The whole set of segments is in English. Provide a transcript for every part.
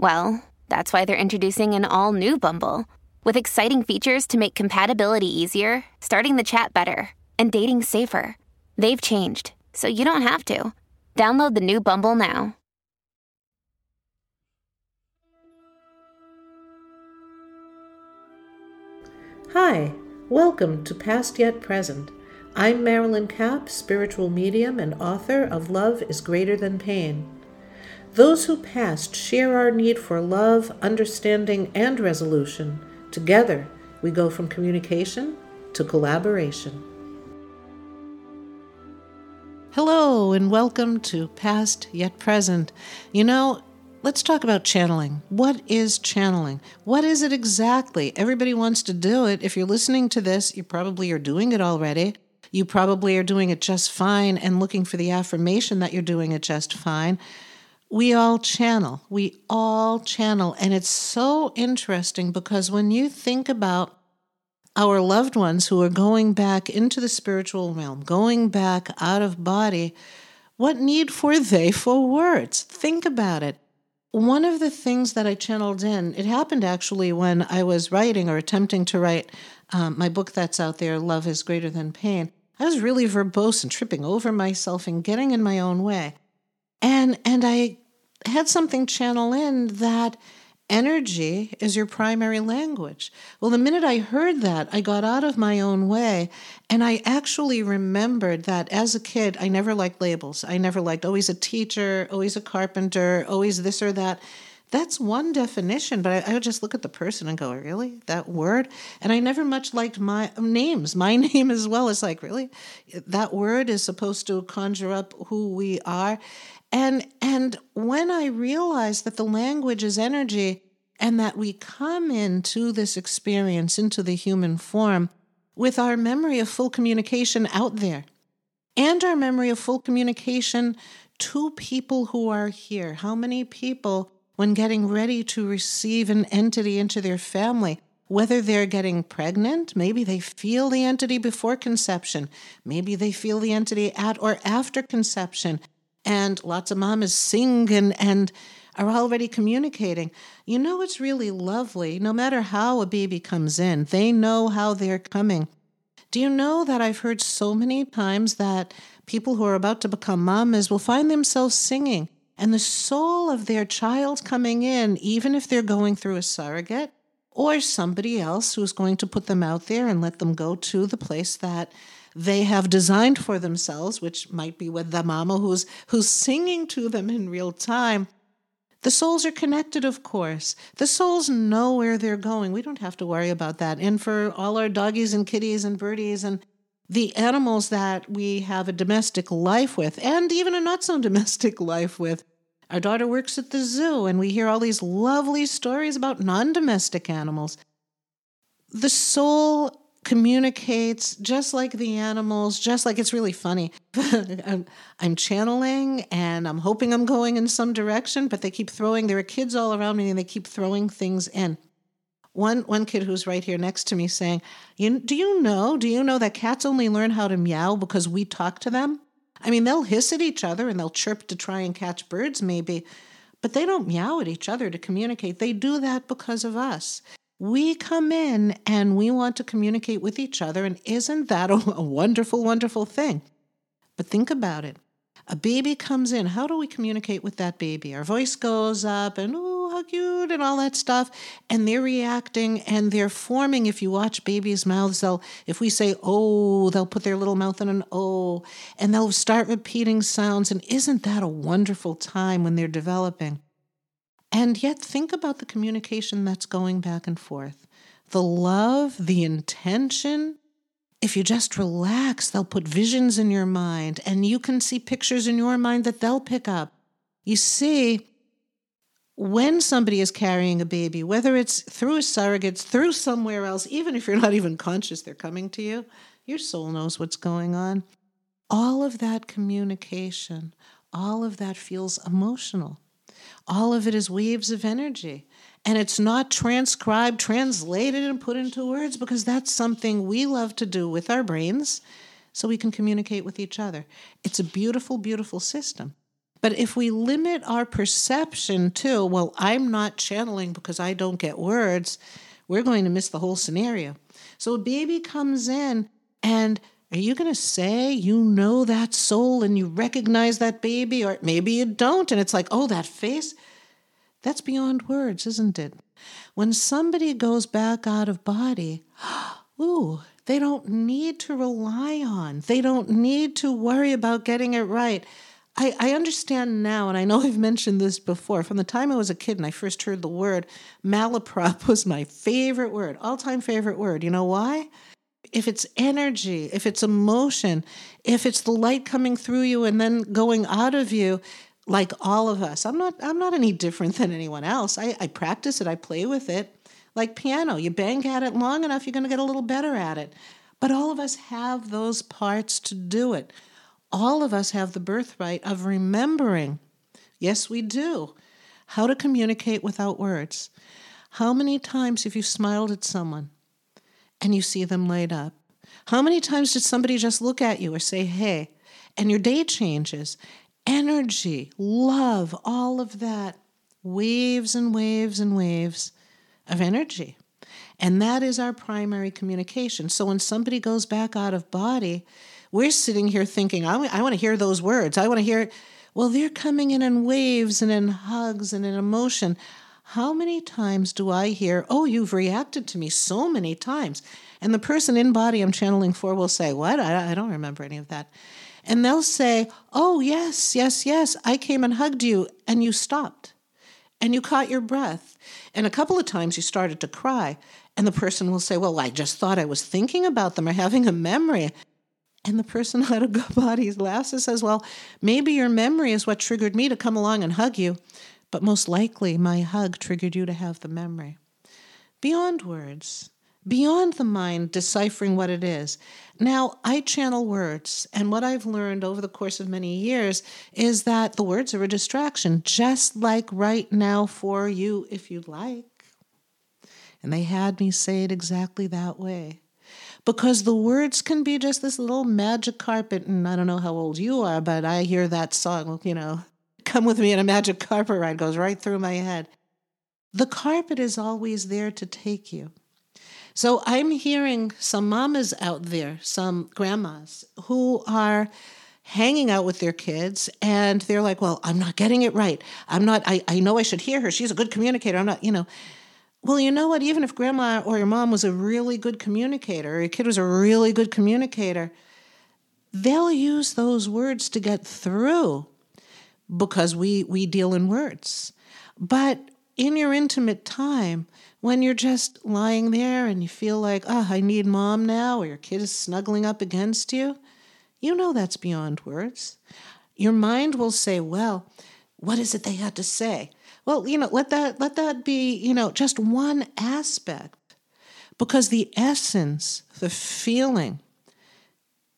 Well, that's why they're introducing an all new Bumble with exciting features to make compatibility easier, starting the chat better, and dating safer. They've changed, so you don't have to. Download the new Bumble now. Hi, welcome to Past Yet Present. I'm Marilyn Kapp, spiritual medium and author of Love is Greater Than Pain. Those who passed share our need for love, understanding, and resolution. Together, we go from communication to collaboration. Hello, and welcome to Past Yet Present. You know, let's talk about channeling. What is channeling? What is it exactly? Everybody wants to do it. If you're listening to this, you probably are doing it already. You probably are doing it just fine and looking for the affirmation that you're doing it just fine we all channel. We all channel. And it's so interesting because when you think about our loved ones who are going back into the spiritual realm, going back out of body, what need for they for words? Think about it. One of the things that I channeled in, it happened actually when I was writing or attempting to write um, my book that's out there, Love is Greater Than Pain. I was really verbose and tripping over myself and getting in my own way. And and I had something channel in that energy is your primary language. Well, the minute I heard that, I got out of my own way and I actually remembered that as a kid, I never liked labels. I never liked always a teacher, always a carpenter, always this or that. That's one definition, but I, I, would just look at the person and go, really? That word? And I never much liked my names. My name as well is like, really? That word is supposed to conjure up who we are. And and when I realized that the language is energy and that we come into this experience into the human form with our memory of full communication out there and our memory of full communication to people who are here. How many people when getting ready to receive an entity into their family whether they're getting pregnant, maybe they feel the entity before conception, maybe they feel the entity at or after conception, and lots of mamas sing and, and are already communicating. You know, it's really lovely. No matter how a baby comes in, they know how they're coming. Do you know that I've heard so many times that people who are about to become mamas will find themselves singing, and the soul of their child coming in, even if they're going through a surrogate or somebody else who's going to put them out there and let them go to the place that they have designed for themselves, which might be with the mama who's who's singing to them in real time. The souls are connected, of course. The souls know where they're going. We don't have to worry about that. And for all our doggies and kitties and birdies and the animals that we have a domestic life with, and even a not so domestic life with, our daughter works at the zoo, and we hear all these lovely stories about non domestic animals. The soul communicates just like the animals, just like it's really funny. I'm, I'm, channeling and I'm hoping I'm going in some direction, but they keep throwing, there are kids all around me and they keep throwing things in. One, one kid who's right here next to me saying, you, Do you know, do you know that cats only learn how to meow because we talk to them? I mean, they'll hiss at each other and they'll chirp to try and catch birds, maybe, but they don't meow at each other to communicate. They do that because of us we come in and we want to communicate with each other. And isn't that a, wonderful, wonderful thing? But think about it. A baby comes in. How do we communicate with that baby? Our voice goes up and, oh, how cute, and all that stuff. And they're reacting and they're forming. If you watch babies' mouths, they'll, if we say, oh, they'll put their little mouth in an oh, and they'll start repeating sounds. And isn't that a wonderful time when they're developing? And yet, think about the communication that's going back and forth the love, the intention, if you just relax, they'll put visions in your mind and you can see pictures in your mind that they'll pick up. You see, when somebody is carrying a baby, whether it's through a surrogate, through somewhere else, even if you're not even conscious they're coming to you, your soul knows what's going on. All of that communication, all of that feels emotional. All of it is waves of energy and it's not transcribed, translated, and put into words because that's something we love to do with our brains so we can communicate with each other. It's a beautiful, beautiful system. But if we limit our perception to, well, I'm not channeling because I don't get words, we're going to miss the whole scenario. So a baby comes in, and are you going to say you know that soul and you recognize that baby? Or maybe you don't, and it's like, oh, that face that's beyond words, isn't it? When somebody goes back out of body, ooh, they don't need to rely on, they don't need to worry about getting it right. I, I understand now, and I know I've mentioned this before. From the time I was a kid and I first heard the word, malaprop was my favorite word, all time favorite word. You know why? If it's energy, if it's emotion, if it's the light coming through you and then going out of you, like all of us. I'm not I'm not any different than anyone else. I, I practice it, I play with it. Like piano, you bang at it long enough, you're gonna get a little better at it. But all of us have those parts to do it. All of us have the birthright of remembering. Yes, we do. How to communicate without words. How many times have you smiled at someone and you see them light up? How many times did somebody just look at you or say, hey, and your day changes energy, love, all of that. Waves and waves and waves of energy. And that is our primary communication. So when somebody goes back out of body, we're sitting here thinking, I, w- I want to hear those words. I want to hear, well, they're coming in in waves and in hugs and in emotion. How many times do I hear, oh, you've reacted to me so many times? And the person in body I'm channeling for will say, what? I, I don't remember any of that. And they'll say, Oh, yes, yes, yes, I came and hugged you, and you stopped. And you caught your breath. And a couple of times you started to cry. And the person will say, Well, I just thought I was thinking about them or having a memory. And the person out of body laughs and says, Well, maybe your memory is what triggered me to come along and hug you, but most likely my hug triggered you to have the memory. Beyond words, beyond the mind deciphering what it is. Now, I channel words, and what I've learned over the course of many years is that the words are a distraction, just like right now for you, if you'd like. And they had me say it exactly that way. Because the words can be just this little magic carpet, and I don't know how old you are, but I hear that song, you know, come with me in a magic carpet ride goes right through my head. The carpet is always there to take you. So I'm hearing some mamas out there, some grandmas who are hanging out with their kids and they're like, well, I'm not getting it right. I'm not, I, I know I should hear her. She's a good communicator. I'm not, you know. Well, you know what? Even if grandma or your mom was a really good communicator, or your kid was a really good communicator, they'll use those words to get through because we, we deal in words. But in your intimate time, when you're just lying there and you feel like, oh, I need mom now, or your kid is snuggling up against you, you know that's beyond words. Your mind will say, well, what is it they had to say? Well, you know, let that let that be, you know, just one aspect. Because the essence, the feeling,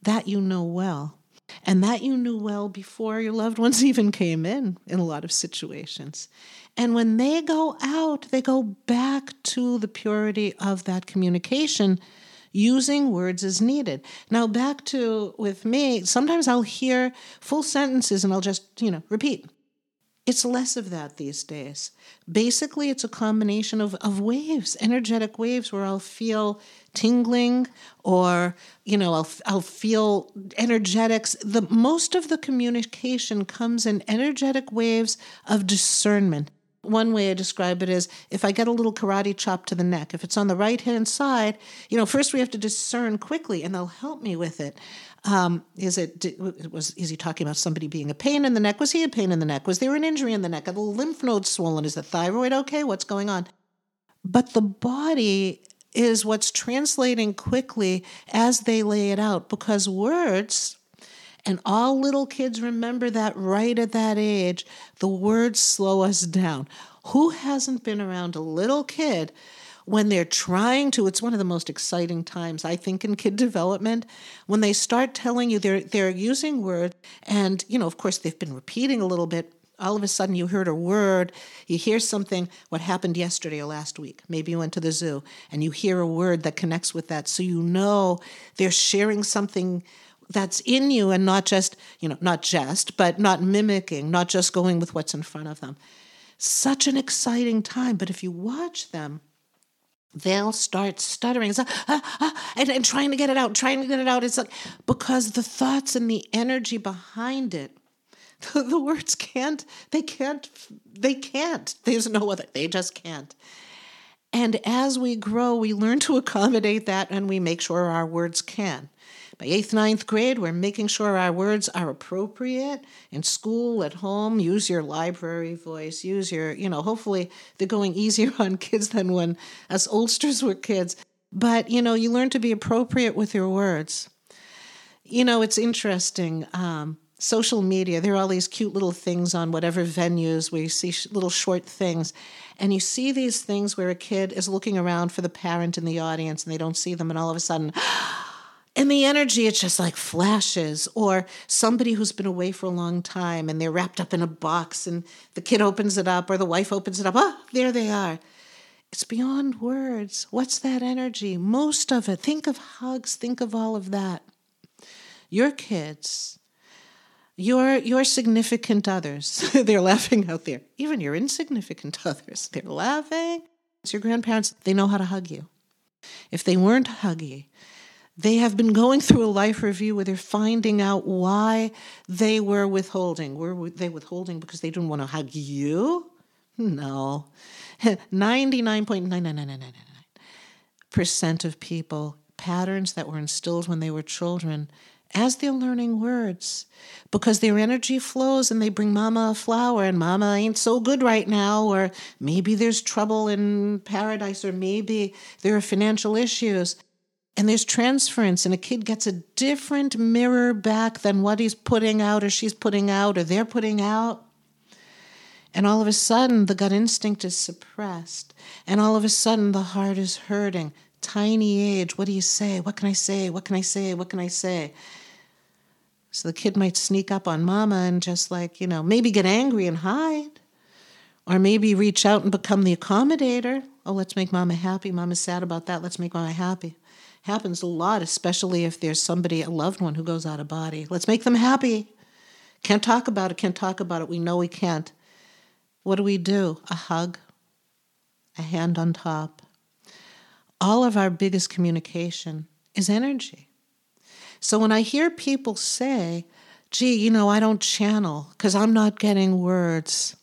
that you know well. And that you knew well before your loved ones even came in, in a lot of situations. And when they go out, they go back to the purity of that communication using words as needed. Now, back to with me, sometimes I'll hear full sentences and I'll just, you know, repeat. It's less of that these days. Basically, it's a combination of, of waves, energetic waves, where I'll feel tingling or, you know, I'll, I'll feel energetics. The, most of the communication comes in energetic waves of discernment. One way I describe it is if I get a little karate chop to the neck, if it's on the right hand side, you know, first we have to discern quickly and they'll help me with it. Um, is it was is he talking about somebody being a pain in the neck? Was he a pain in the neck? Was there an injury in the neck? Are the lymph nodes swollen? Is the thyroid okay? What's going on? But the body is what's translating quickly as they lay it out because words and all little kids remember that right at that age the words slow us down. Who hasn't been around a little kid when they're trying to it's one of the most exciting times i think in kid development when they start telling you they're they're using words and you know of course they've been repeating a little bit. All of a sudden you heard a word you hear something what happened yesterday or last week? Maybe you went to the zoo and you hear a word that connects with that. So you know they're sharing something that's in you and not just you know not just but not mimicking not just going with what's in front of them such an exciting time but if you watch them they'll start stuttering ah, ah, ah, and, and trying to get it out, trying to get it out. It's like because the thoughts and the energy behind it, the, the words can't, they can't, they can't. There's no other, they just can't. And as we grow, we learn to accommodate that and we make sure our words can. By eighth, ninth grade, we're making sure our words are appropriate in school, at home. Use your library voice. Use your, you know, hopefully they're going easier on kids than when us oldsters were kids. But, you know, you learn to be appropriate with your words. You know, it's interesting. Um, social media, there are all these cute little things on whatever venues where you see sh- little short things. And you see these things where a kid is looking around for the parent in the audience and they don't see them, and all of a sudden, and the energy, it's just like flashes, or somebody who's been away for a long time and they're wrapped up in a box and the kid opens it up or the wife opens it up. Ah, there they are. It's beyond words. What's that energy? Most of it. Think of hugs, think of all of that. Your kids, your your significant others, they're laughing out there. Even your insignificant others, they're laughing. It's your grandparents, they know how to hug you. If they weren't huggy, they have been going through a life review where they're finding out why they were withholding. Were they withholding because they didn't want to hug you? No. 99.99999% of people, patterns that were instilled when they were children, as they're learning words, because their energy flows and they bring mama a flower and mama ain't so good right now, or maybe there's trouble in paradise, or maybe there are financial issues and there's transference and a kid gets a different mirror back than what he's putting out or she's putting out or they're putting out. And all of a sudden the gut instinct is suppressed and all of a sudden the heart is hurting. Tiny age what do you say? What can i say? What can i say? What can i say? So the kid might sneak up on mama and just like you know maybe get angry and hide or maybe reach out and become the accommodator. Oh let's make mama happy. Mama's sad about that. Let's make mama happy happens a lot, especially if there's somebody, a loved one who goes out of body. Let's make them happy. Can't talk about it, can't talk about it. We know we can't. What do we do? A hug, a hand on top. All of our biggest communication is energy. So when I hear people say, gee, you know, I don't channel because I'm not getting words.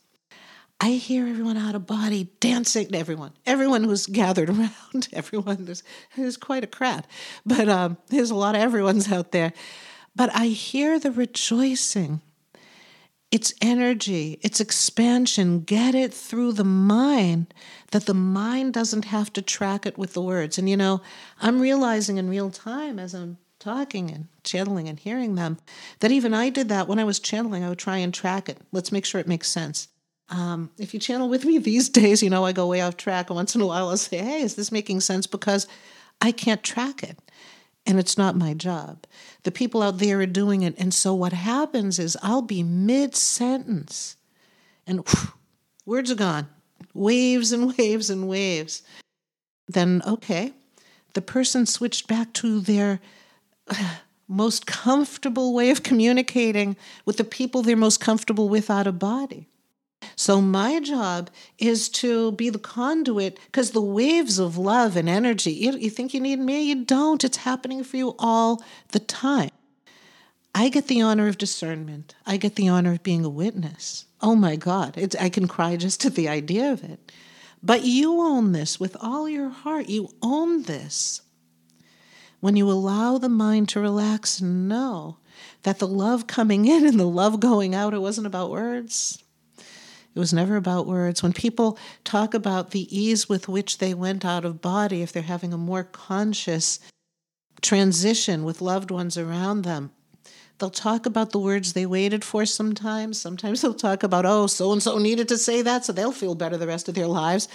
I hear everyone out of body dancing. to Everyone, everyone who's gathered around, everyone. There's, there's quite a crowd, but um, there's a lot of everyone's out there. But I hear the rejoicing. It's energy, it's expansion. Get it through the mind that the mind doesn't have to track it with the words. And you know, I'm realizing in real time as I'm talking and channeling and hearing them that even I did that when I was channeling. I would try and track it. Let's make sure it makes sense. Um, if you channel with me these days, you know, I go way off track. Once in a while, I'll say, hey, is this making sense? Because I can't track it. And it's not my job. The people out there are doing it. And so what happens is I'll be mid sentence and whew, words are gone, waves and waves and waves. Then, okay, the person switched back to their most comfortable way of communicating with the people they're most comfortable with out of body. So my job is to be the conduit because the waves of love and energy, you, you think you need me? You don't. It's happening for you all the time. I get the honor of discernment. I get the honor of being a witness. Oh my God, it's, I can cry just at the idea of it. But you own this with all your heart. You own this. When you allow the mind to relax and know that the love coming in and the love going out, it wasn't about words. It was never about words. When people talk about the ease with which they went out of body, if they're having a more conscious transition with loved ones around them, they'll talk about the words they waited for sometimes. Sometimes they'll talk about, oh, so and so needed to say that, so they'll feel better the rest of their lives.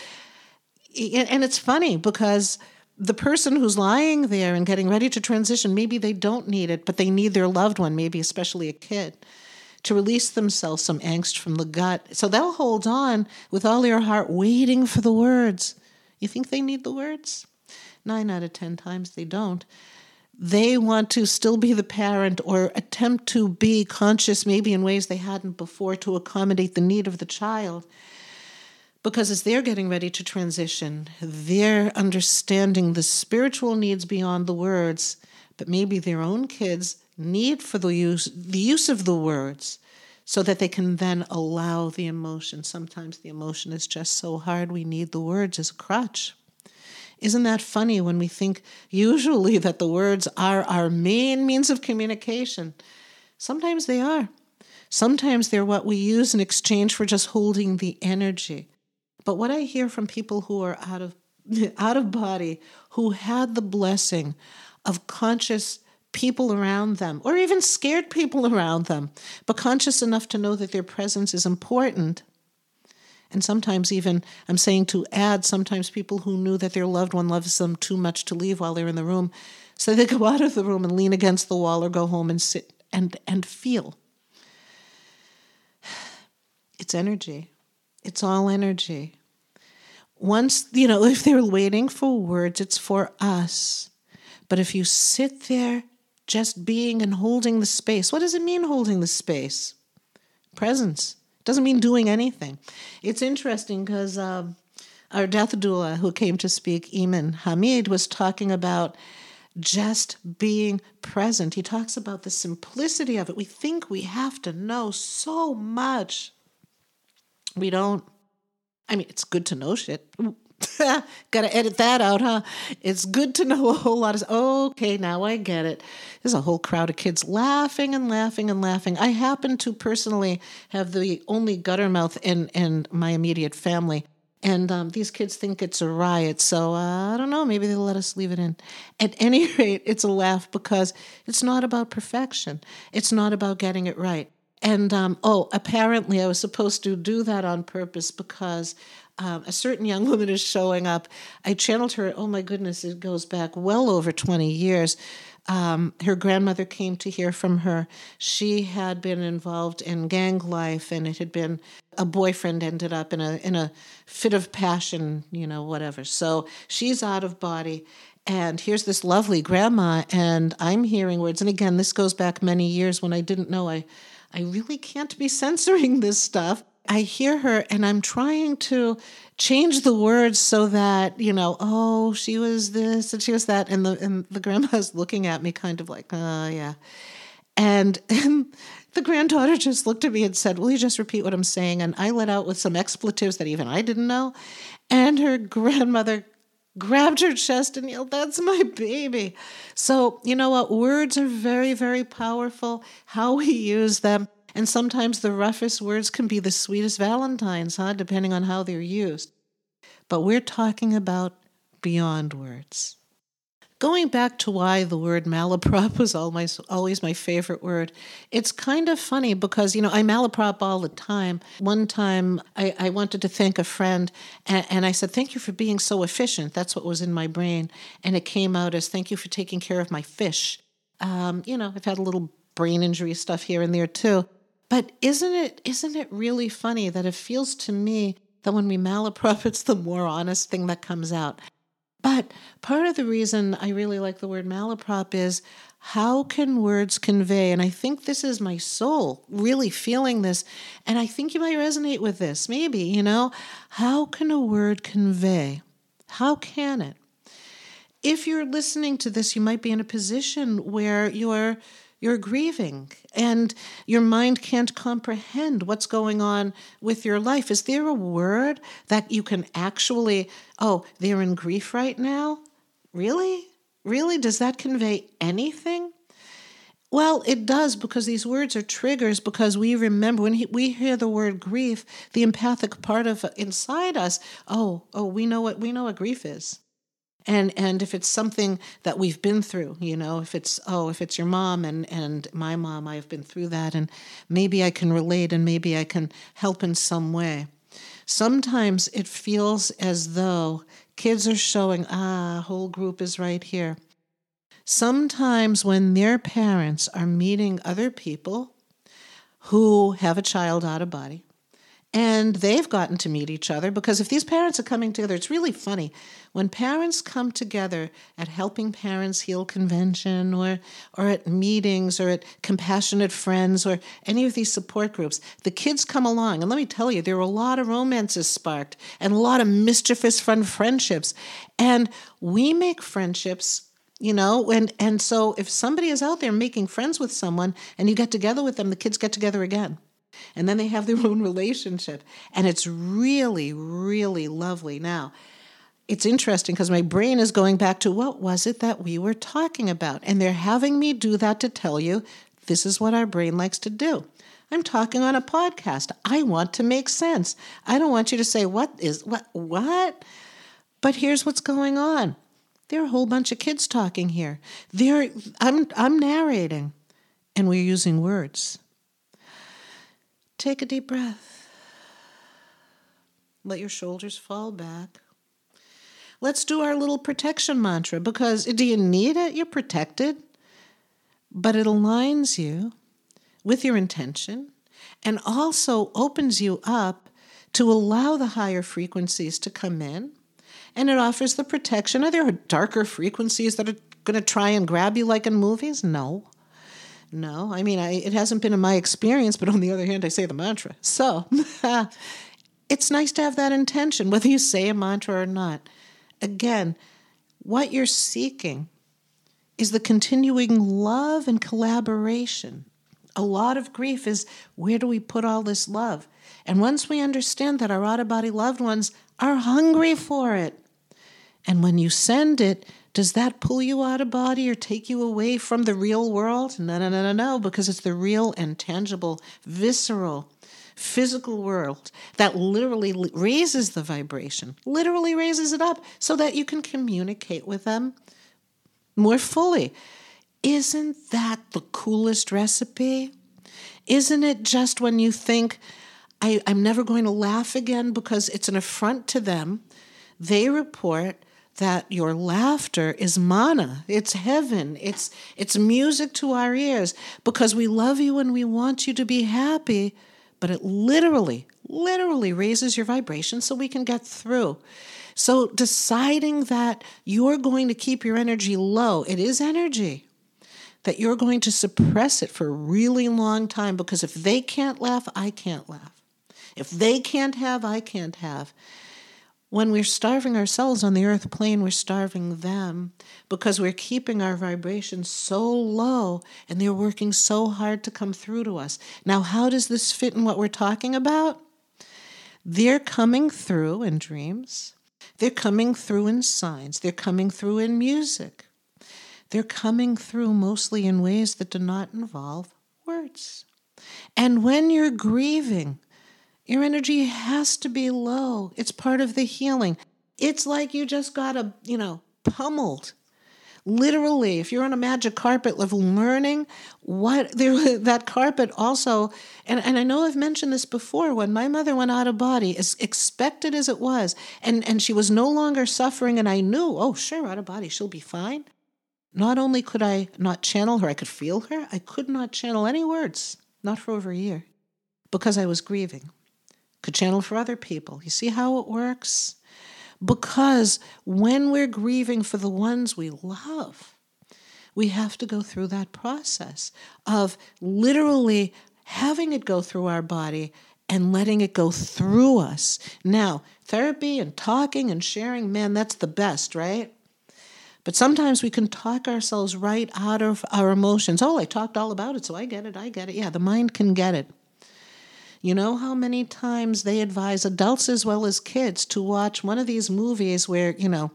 And it's funny because the person who's lying there and getting ready to transition, maybe they don't need it, but they need their loved one, maybe especially a kid, to release themselves some angst from the gut. So they'll hold on with all their heart, waiting for the words. You think they need the words? Nine out of 10 times they don't. They want to still be the parent or attempt to be conscious, maybe in ways they hadn't before, to accommodate the need of the child because as they're getting ready to transition, they're understanding the spiritual needs beyond the words, but maybe their own kids need for the use the use of the words so that they can then allow the emotion. Sometimes the emotion is just so hard we need the words as a crutch. Isn't that funny when we think usually that the words are our main means of communication? Sometimes they are. Sometimes they're what we use in exchange for just holding the energy. But what I hear from people who are out of out of body, who had the blessing of conscious people around them, or even scared people around them, but conscious enough to know that their presence is important. And sometimes, even, I'm saying to add, sometimes people who knew that their loved one loves them too much to leave while they're in the room. So they go out of the room and lean against the wall or go home and sit and, and feel. It's energy. It's all energy. Once, you know, if they're waiting for words, it's for us. But if you sit there just being and holding the space, what does it mean holding the space? Presence. Doesn't mean doing anything. It's interesting because um, our death doula who came to speak, Iman Hamid, was talking about just being present. He talks about the simplicity of it. We think we have to know so much. We don't. I mean, it's good to know shit. Gotta edit that out, huh? It's good to know a whole lot of. Okay, now I get it. There's a whole crowd of kids laughing and laughing and laughing. I happen to personally have the only gutter mouth in in my immediate family, and um, these kids think it's a riot. So uh, I don't know. Maybe they'll let us leave it in. At any rate, it's a laugh because it's not about perfection. It's not about getting it right. And um, oh, apparently I was supposed to do that on purpose because um, a certain young woman is showing up. I channeled her, oh my goodness, it goes back well over 20 years. Um, her grandmother came to hear from her. She had been involved in gang life, and it had been a boyfriend ended up in a in a fit of passion, you know, whatever. So she's out of body, and here's this lovely grandma, and I'm hearing words. And again, this goes back many years when I didn't know I I really can't be censoring this stuff. I hear her and I'm trying to change the words so that, you know, oh, she was this and she was that. And the and the grandma's looking at me kind of like, oh yeah. And, and the granddaughter just looked at me and said, Will you just repeat what I'm saying? And I let out with some expletives that even I didn't know. And her grandmother grabbed her chest and yelled, That's my baby. So, you know what? Words are very, very powerful. How we use them. And sometimes the roughest words can be the sweetest valentines, huh? Depending on how they're used. But we're talking about beyond words. Going back to why the word malaprop was always, always my favorite word, it's kind of funny because, you know, I malaprop all the time. One time I, I wanted to thank a friend and, and, I said, Thank you for being so efficient. That's what was in my brain. And it came out as, Thank you for taking care of my fish. Um, you know, I've had a little brain injury stuff here and there too. But isn't it isn't it really funny that it feels to me that when we malaprop, it's the more honest thing that comes out. But part of the reason I really like the word malaprop is how can words convey? And I think this is my soul really feeling this. And I think you might resonate with this. Maybe, you know, how can a word convey? How can it? If you're listening to this, you might be in a position where you're you're grieving and your mind can't comprehend what's going on with your life. Is there a word that you can actually, oh, they're in grief right now? Really? Really? Does that convey anything? Well, it does because these words are triggers because we remember when he, we hear the word grief, the empathic part of inside us, oh, oh, we know what we know what grief is. And and if it's something that we've been through, you know, if it's oh, if it's your mom and and my mom, I've been through that and maybe I can relate and maybe I can help in some way. Sometimes it feels as though kids are showing, ah, whole group is right here. Sometimes when their parents are meeting other people who have a child out of body, and they've gotten to meet each other because if these parents are coming together, it's really funny. When parents come together at Helping Parents Heal Convention or, or at meetings or at Compassionate Friends or any of these support groups, the kids come along. And let me tell you, there are a lot of romances sparked and a lot of mischievous fun friendships. And we make friendships you know and and so if somebody is out there making friends with someone and you get together with them the kids get together again and then they have their own relationship. And it's really, really lovely. Now, it's interesting because my brain is going back to what was it that we were talking about? And they're having me do that to tell you this is what our brain likes to do. I'm talking on a podcast. I want to make sense. I don't want you to say, what is, what, what? But here's what's going on. There are a whole bunch of kids talking here. There, I'm, I'm narrating, and we're using words. Take a deep breath. Let your shoulders fall back. Let's do our little protection mantra because do you need it? You're protected. But it aligns you with your intention and also opens you up to allow the higher frequencies to come in. And it offers the protection. Are there darker frequencies that are going to try and grab you like in movies? No. No, I mean, I, it hasn't been in my experience, but on the other hand, I say the mantra. So it's nice to have that intention, whether you say a mantra or not. Again, what you're seeking is the continuing love and collaboration. A lot of grief is where do we put all this love? And once we understand that our out of body loved ones are hungry for it, and when you send it, does that pull you out of body or take you away from the real world? No, no, no, no, no, because it's the real and tangible, visceral, physical world that literally raises the vibration, literally raises it up so that you can communicate with them more fully. Isn't that the coolest recipe? Isn't it just when you think, I, am never going to laugh again because it's an affront to them? They report that your laughter is mana, it's heaven. It's it's music to our ears because we love you and we want you to be happy but it literally literally raises your vibration so we can get through. So deciding that you're going to keep your energy low it is energy that you're going to suppress it for a really long time because if they can't laugh i can't laugh. If they can't have i can't have when we're starving ourselves on the earth plane, we're starving them because we're keeping our vibrations so low and they're working so hard to come through to us. Now, how does this fit in what we're talking about? They're coming through in dreams, they're coming through in signs, they're coming through in music, they're coming through mostly in ways that do not involve words. And when you're grieving, your energy has to be low. It's part of the healing. It's like you just got a, you know, pummeled. Literally, if you're on a magic carpet level learning what there, that carpet also, and, and I know I've mentioned this before, when my mother went out of body, as expected as it was, and, and she was no longer suffering, and I knew, oh, sure, out of body, she'll be fine. Not only could I not channel her, I could feel her, I could not channel any words, not for over a year, because I was grieving could channel for other people. You see how it works? Because when we're grieving for the ones we love, we have to go through that process of literally having it go through our body and letting it go through us. Now, therapy and talking and sharing, man, that's the best, right? But sometimes we can talk ourselves right out of our emotions. Oh, I talked all about it, so I get it, I get it. Yeah, the mind can get it. You know how many times they advise adults as well as kids to watch one of these movies where, you know,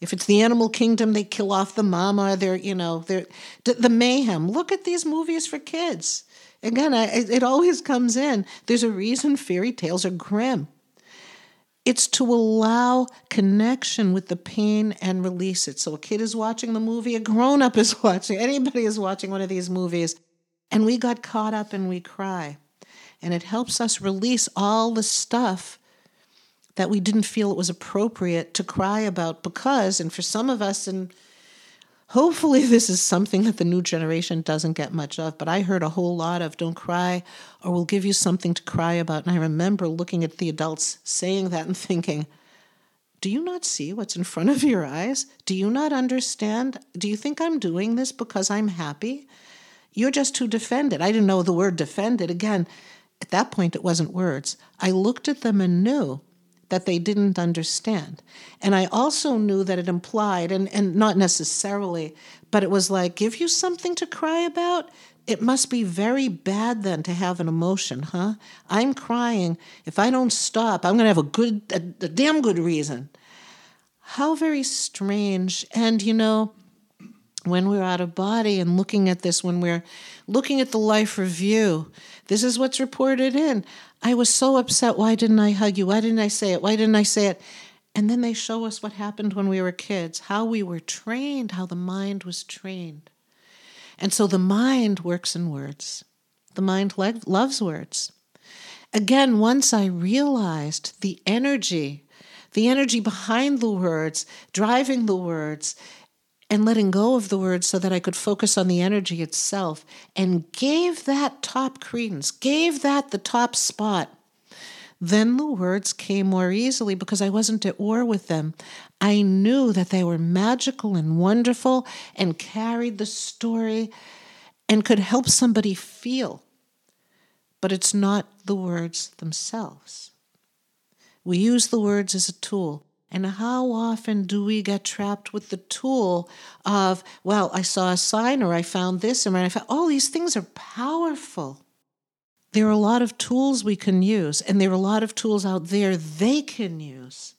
if it's the animal kingdom, they kill off the mama, they're, you know, they're the mayhem. Look at these movies for kids. Again, I, it always comes in. There's a reason fairy tales are grim. It's to allow connection with the pain and release it. So a kid is watching the movie, a grown up is watching, anybody is watching one of these movies, and we got caught up and we cry and it helps us release all the stuff that we didn't feel it was appropriate to cry about because and for some of us and hopefully this is something that the new generation doesn't get much of but i heard a whole lot of don't cry or we'll give you something to cry about. And i remember looking at the adults saying that and thinking do you not see what's in front of your eyes? Do you not understand? Do you think i'm doing this because i'm happy? You're just too defended. I didn't know the word defended. Again at that point, it wasn't words. I looked at them and knew that they didn't understand. And I also knew that it implied, and, and not necessarily, but it was like, give you something to cry about? It must be very bad then to have an emotion, huh? I'm crying. If I don't stop, I'm going to have a good, a, a damn good reason. How very strange. And, you know, when we're out of body and looking at this, when we're looking at the life review, this is what's reported in. I was so upset. Why didn't I hug you? Why didn't I say it? Why didn't I say it? And then they show us what happened when we were kids, how we were trained, how the mind was trained. And so the mind works in words. The mind loves words. Again, once I realized the energy, the energy behind the words, driving the words, and letting go of the words so that I could focus on the energy itself and gave that top credence, gave that the top spot. Then the words came more easily because I wasn't at war with them. I knew that they were magical and wonderful and carried the story and could help somebody feel. But it's not the words themselves. We use the words as a tool. And how often do we get trapped with the tool of, well, I saw a sign or I found this and I found, all these things are powerful. There are a lot of tools we can use, and there are a lot of tools out there they can use.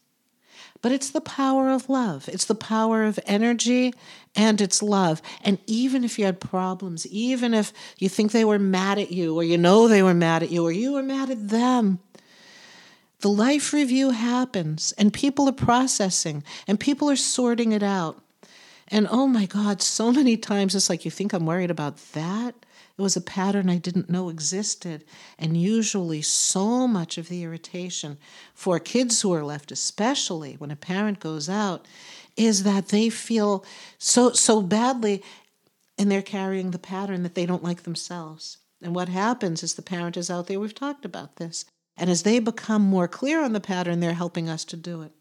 But it's the power of love. It's the power of energy and it's love. And even if you had problems, even if you think they were mad at you, or you know they were mad at you, or you were mad at them, the life review happens and people are processing and people are sorting it out. And oh my God, so many times it's like, you think I'm worried about that? It was a pattern I didn't know existed. And usually, so much of the irritation for kids who are left, especially when a parent goes out, is that they feel so, so badly and they're carrying the pattern that they don't like themselves. And what happens is the parent is out there, we've talked about this. And as they become more clear on the pattern, they're helping us to do it.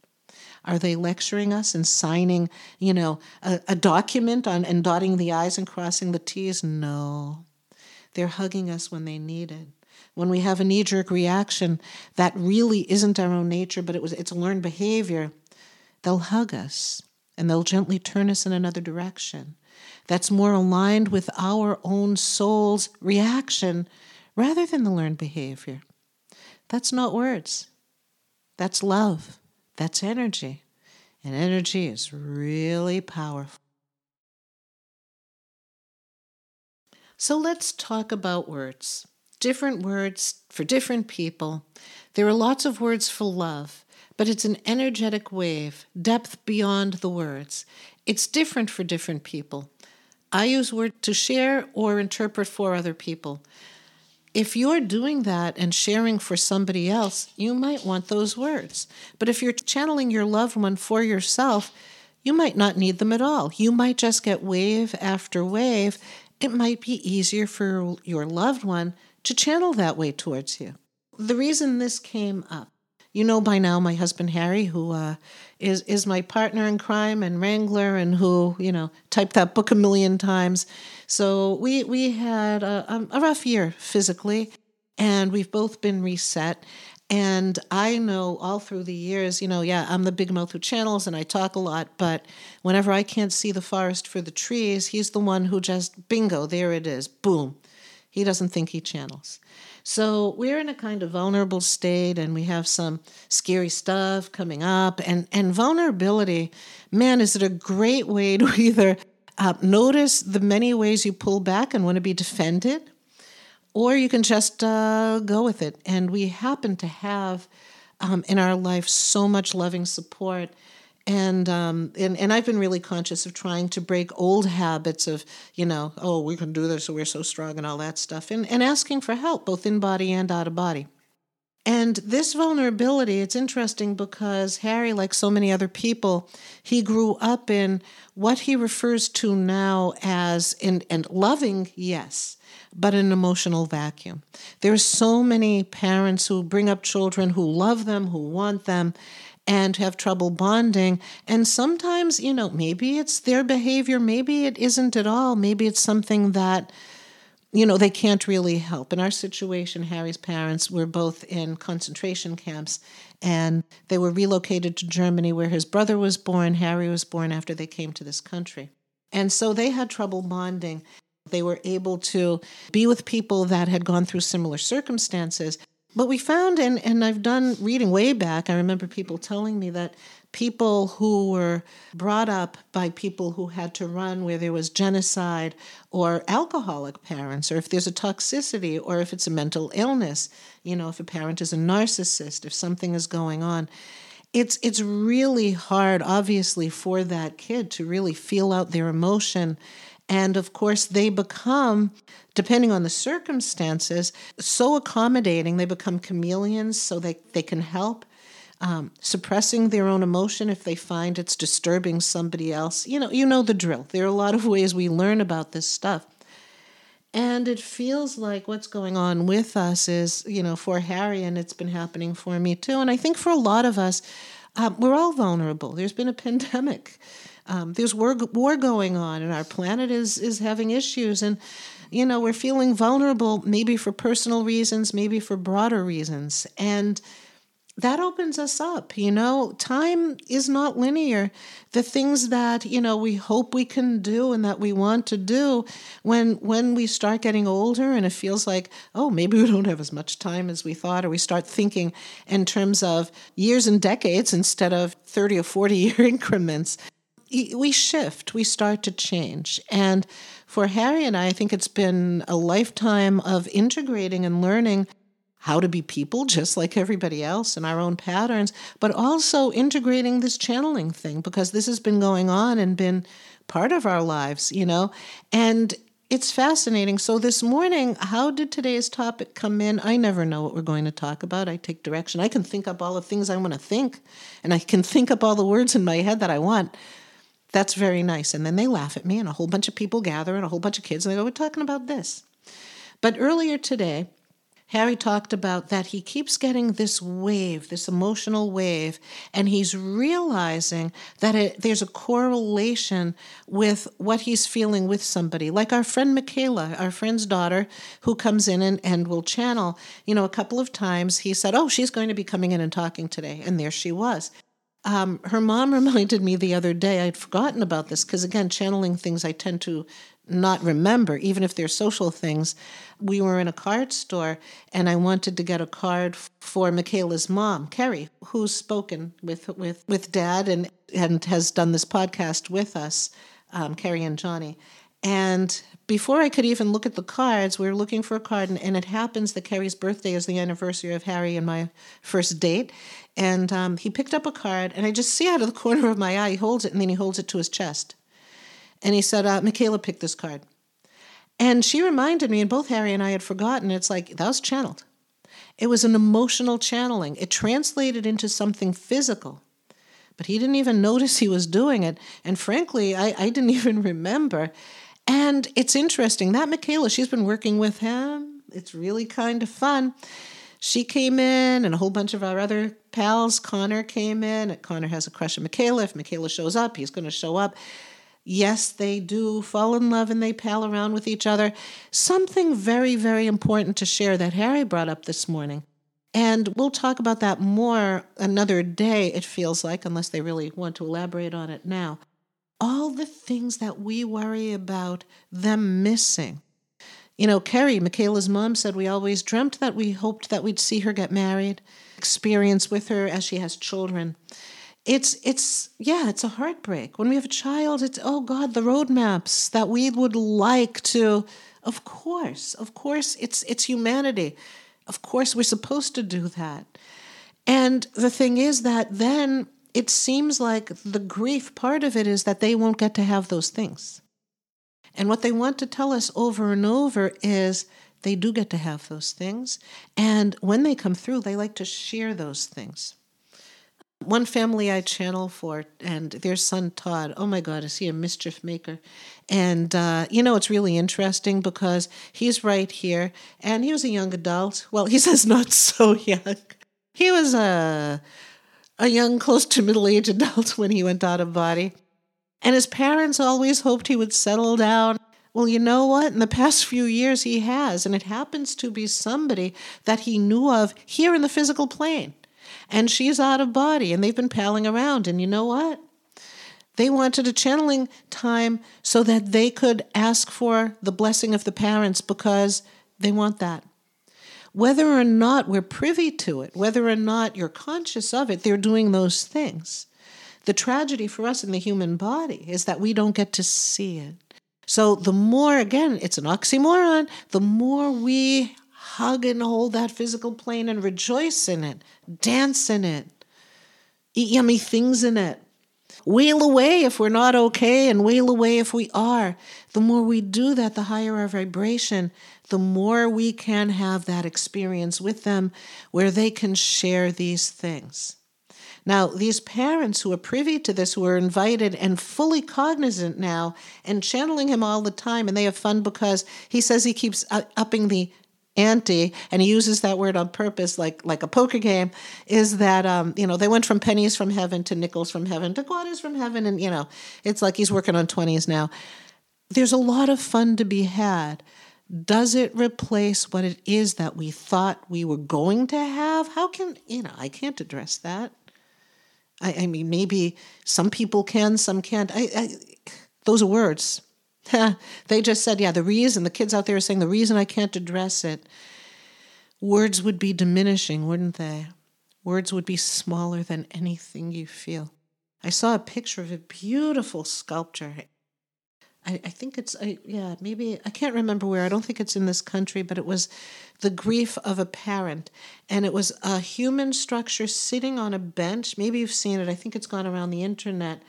Are they lecturing us and signing, you know, a, a document on and dotting the I's and crossing the T's? No. They're hugging us when they need it. When we have a knee-jerk reaction that really isn't our own nature, but it was it's learned behavior, they'll hug us and they'll gently turn us in another direction. That's more aligned with our own soul's reaction rather than the learned behavior. That's not words. That's love. That's energy. And energy is really powerful. So let's talk about words. Different words for different people. There are lots of words for love, but it's an energetic wave, depth beyond the words. It's different for different people. I use words to share or interpret for other people if you're doing that and sharing for somebody else, you might want those words. But if you're channeling your loved one for yourself, you might not need them at all. You might just get wave after wave. It might be easier for your loved one to channel that way towards you. The reason this came up you know by now my husband Harry, who uh, is is my partner in crime and wrangler, and who you know typed that book a million times. So we we had a, a rough year physically, and we've both been reset. And I know all through the years, you know, yeah, I'm the big mouth who channels and I talk a lot, but whenever I can't see the forest for the trees, he's the one who just bingo, there it is, boom. He doesn't think he channels. So we're in a kind of vulnerable state and we have some scary stuff coming up. And, and vulnerability, man, is it a great way to either uh, notice the many ways you pull back and want to be defended, or you can just uh, go with it. And we happen to have um, in our life so much loving support and um, and and I've been really conscious of trying to break old habits of you know oh we can do this we're so strong and all that stuff and and asking for help both in body and out of body. And this vulnerability, it's interesting because Harry, like so many other people, he grew up in what he refers to now as in and loving, yes, but an emotional vacuum. There are so many parents who bring up children who love them, who want them, and have trouble bonding. And sometimes, you know, maybe it's their behavior, maybe it isn't at all. Maybe it's something that, you know, they can't really help. In our situation, Harry's parents were both in concentration camps and they were relocated to Germany where his brother was born. Harry was born after they came to this country. And so they had trouble bonding. They were able to be with people that had gone through similar circumstances, but we found, and, and I've done reading way back, I remember people telling me that people who were brought up by people who had to run where there was genocide or alcoholic parents, or if there's a toxicity, or if it's a mental illness, you know, if a parent is a narcissist, if something is going on, it's it's really hard obviously for that kid to really feel out their emotion and of course, they become, depending on the circumstances, so accommodating. They become chameleons so they, they can help. Um, suppressing their own emotion if they find it's disturbing somebody else. You know, you know the drill. There are a lot of ways we learn about this stuff. And it feels like what's going on with us is, you know, for Harry, and it's been happening for me too. And I think for a lot of us, um, we're all vulnerable. There's been a pandemic um, there's war, war going on, and our planet is is having issues, and you know we're feeling vulnerable, maybe for personal reasons, maybe for broader reasons, and that opens us up. You know, time is not linear. The things that you know we hope we can do and that we want to do, when when we start getting older and it feels like oh maybe we don't have as much time as we thought, or we start thinking in terms of years and decades instead of thirty or forty year increments we shift, we start to change. And for Harry and I, I think it's been a lifetime of integrating and learning how to be people just like everybody else and our own patterns, but also integrating this channeling thing because this has been going on and been part of our lives, you know? And it's fascinating. So, this morning, how did today's topic come in? I never know what we're going to talk about. I take direction. I can think up all the things I want to think, and I can think up all the words in my head that I want. That's very nice. And then they laugh at me, and a whole bunch of people gather, and a whole bunch of kids, and they go, We're talking about this. But earlier today, Harry talked about that he keeps getting this wave, this emotional wave, and he's realizing that it, there's a correlation with what he's feeling with somebody. Like our friend Michaela, our friend's daughter, who comes in and, and will channel. You know, a couple of times he said, Oh, she's going to be coming in and talking today. And there she was. Um, her mom reminded me the other day, I'd forgotten about this because, again, channeling things I tend to not remember, even if they're social things. We were in a card store and I wanted to get a card for Michaela's mom, Kerry, who's spoken with, with, with dad and, and has done this podcast with us, um, Kerry and Johnny. And before I could even look at the cards, we were looking for a card, and, and, it happens that Kerry's birthday is the anniversary of Harry and my first date. And um, he picked up a card, and I just see out of the corner of my eye, he holds it, and then he holds it to his chest. And he said, uh, Michaela picked this card. And she reminded me, and both Harry and I had forgotten, it's like, that was channeled. It was an emotional channeling. It translated into something physical. But he didn't even notice he was doing it. And frankly, I, I didn't even remember. And it's interesting that Michaela, she's been working with him. It's really kind of fun. She came in, and a whole bunch of our other pals. Connor came in. Connor has a crush on Michaela. If Michaela shows up, he's going to show up. Yes, they do fall in love and they pal around with each other. Something very, very important to share that Harry brought up this morning. And we'll talk about that more another day, it feels like, unless they really want to elaborate on it now. All the things that we worry about them missing. You know, Kerry, Michaela's mom, said we always dreamt that we hoped that we'd see her get married, experience with her as she has children. It's it's yeah it's a heartbreak. When we have a child it's oh god the roadmaps that we would like to of course of course it's it's humanity. Of course we're supposed to do that. And the thing is that then it seems like the grief part of it is that they won't get to have those things and what they want to tell us over and over is they do get to have those things and when they come through they like to share those things one family I channel for, and their son Todd, oh my God, is he a mischief maker? And, uh, you know, it's really interesting because he's right here, and he was a young adult. Well, he says not so young. He was a, a young, close to middle age adult when he went out of body. And his parents always hoped he would settle down. Well, you know what? In the past few years, he has, and it happens to be somebody that he knew of here in the physical plane and she's out of body and they've been palling around. And you know what? They wanted a channeling time so that they could ask for the blessing of the parents because they want that. Whether or not we're privy to it, whether or not you're conscious of it, they're doing those things. The tragedy for us in the human body is that we don't get to see it. So, the more, again, it's an oxymoron, the more we hug and hold that physical plane and rejoice in it, dance in it, eat yummy things in it. Wail away if we're not okay and wail away if we are. The more we do that, the higher our vibration, the more we can have that experience with them where they can share these things. Now, these parents who are privy to this, who are invited and fully cognizant now and channeling him all the time, and they have fun because he says he keeps upping the ante and he uses that word on purpose like like a poker game is that um, you know they went from pennies from heaven to nickels from heaven to quarters from heaven. And you know it's like he's working on 20s now. There's a lot of fun to be had. Does it replace what it is that we thought we were going to have? How can you know i can't address that i, I mean maybe some people can some can't I, I those are words they just said, yeah, the reason, the kids out there are saying, the reason I can't address it, words would be diminishing, wouldn't they? Words would be smaller than anything you feel. I saw a picture of a beautiful sculpture. I, I think it's, I, yeah, maybe, I can't remember where. I don't think it's in this country, but it was the grief of a parent. And it was a human structure sitting on a bench. Maybe you've seen it. I think it's gone around the internet.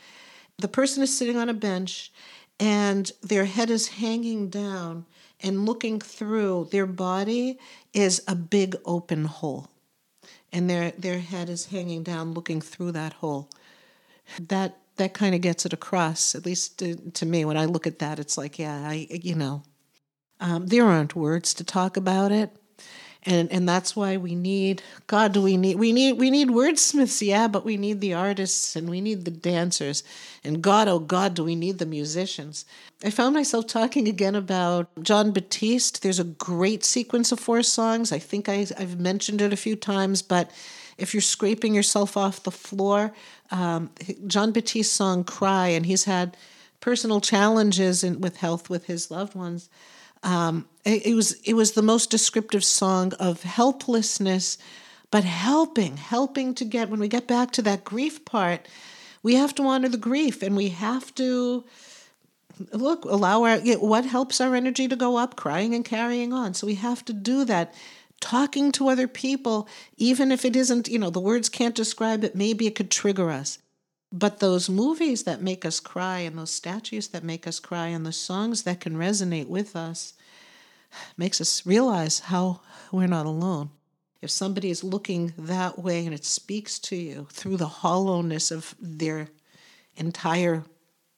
The person is sitting on a bench and their head is hanging down and looking through their body is a big open hole and their their head is hanging down looking through that hole that that kind of gets it across at least to, to, me when i look at that it's like yeah i you know um, there aren't words to talk about it. And and that's why we need god do we need we need we need wordsmiths yeah but we need the artists and we need the dancers. And god oh god do we need the musicians? I found myself talking again about Jon Batiste there's a great sequence of four songs. I think I, i've mentioned it a few times but if you're scraping yourself off the floor um, Jon Batiste's song cry and he's had personal challenges in, with health with his loved ones. Um, it, it was it was the most descriptive song of helplessness, but helping, helping to get when we get back to that grief part, we have to honor the grief and we have to look allow our what helps our energy to go up? Crying and carrying on. So we have to do that talking to other people even if it isn't you know the words can't describe it maybe it could trigger us but those movies that make us cry and those statues that make us cry and the songs that can resonate with us makes us realize how we're not alone. If somebody is looking that way and it speaks to you through the hollowness of their entire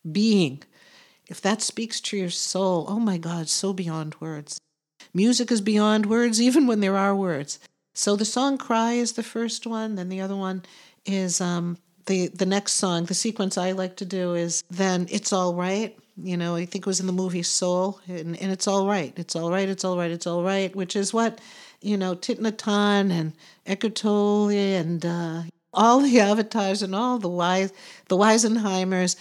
being, if that speaks to your soul, oh my God, so beyond words. Music is beyond words, even when there are words. So the song Cry is the first one, then the other one is um, the the next song. The sequence I like to do is then It's All Right. You know, I think it was in the movie Soul, and, and It's All Right. It's All Right, It's All Right, It's All Right, which is what, you know, Hanh and Eckhart and uh, all the avatars and all the wise the Weisenheimers,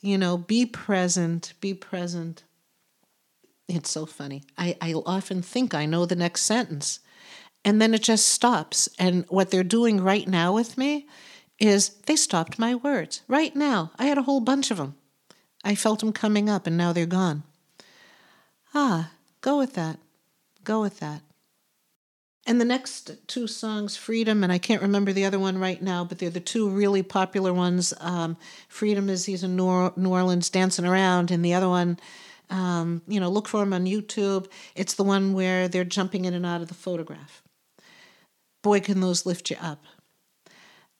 you know, be present, be present. It's so funny. I, I often think I know the next sentence. And then it just stops. And what they're doing right now with me is they stopped my words. Right now. I had a whole bunch of them. I felt them coming up and now they're gone. Ah, go with that. Go with that. And the next two songs, Freedom, and I can't remember the other one right now, but they're the two really popular ones. Um, Freedom is he's in New Orleans dancing around, and the other one, um, you know, look for him on YouTube. It's the one where they're jumping in and out of the photograph. Boy, can those lift you up.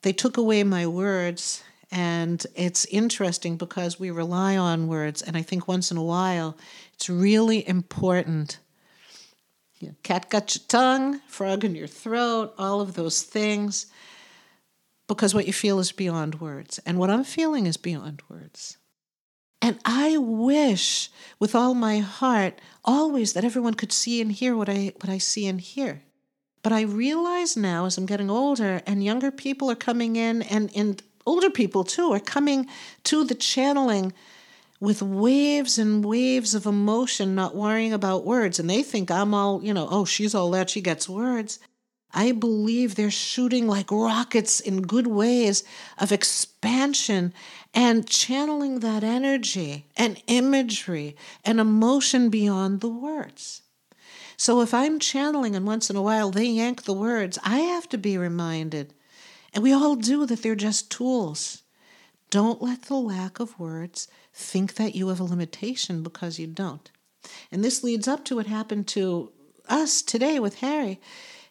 They took away my words, and it's interesting because we rely on words, and I think once in a while it's really important you know, cat got your tongue, frog in your throat, all of those things, because what you feel is beyond words. And what I'm feeling is beyond words. And I wish with all my heart always that everyone could see and hear what I, what I see and hear. But I realize now as I'm getting older and younger people are coming in, and, and older people too are coming to the channeling with waves and waves of emotion, not worrying about words. And they think I'm all, you know, oh, she's all that, she gets words. I believe they're shooting like rockets in good ways of expansion and channeling that energy and imagery and emotion beyond the words. So if I'm channeling and once in a while they yank the words, I have to be reminded, and we all do, that they're just tools. Don't let the lack of words think that you have a limitation because you don't. And this leads up to what happened to us today with Harry.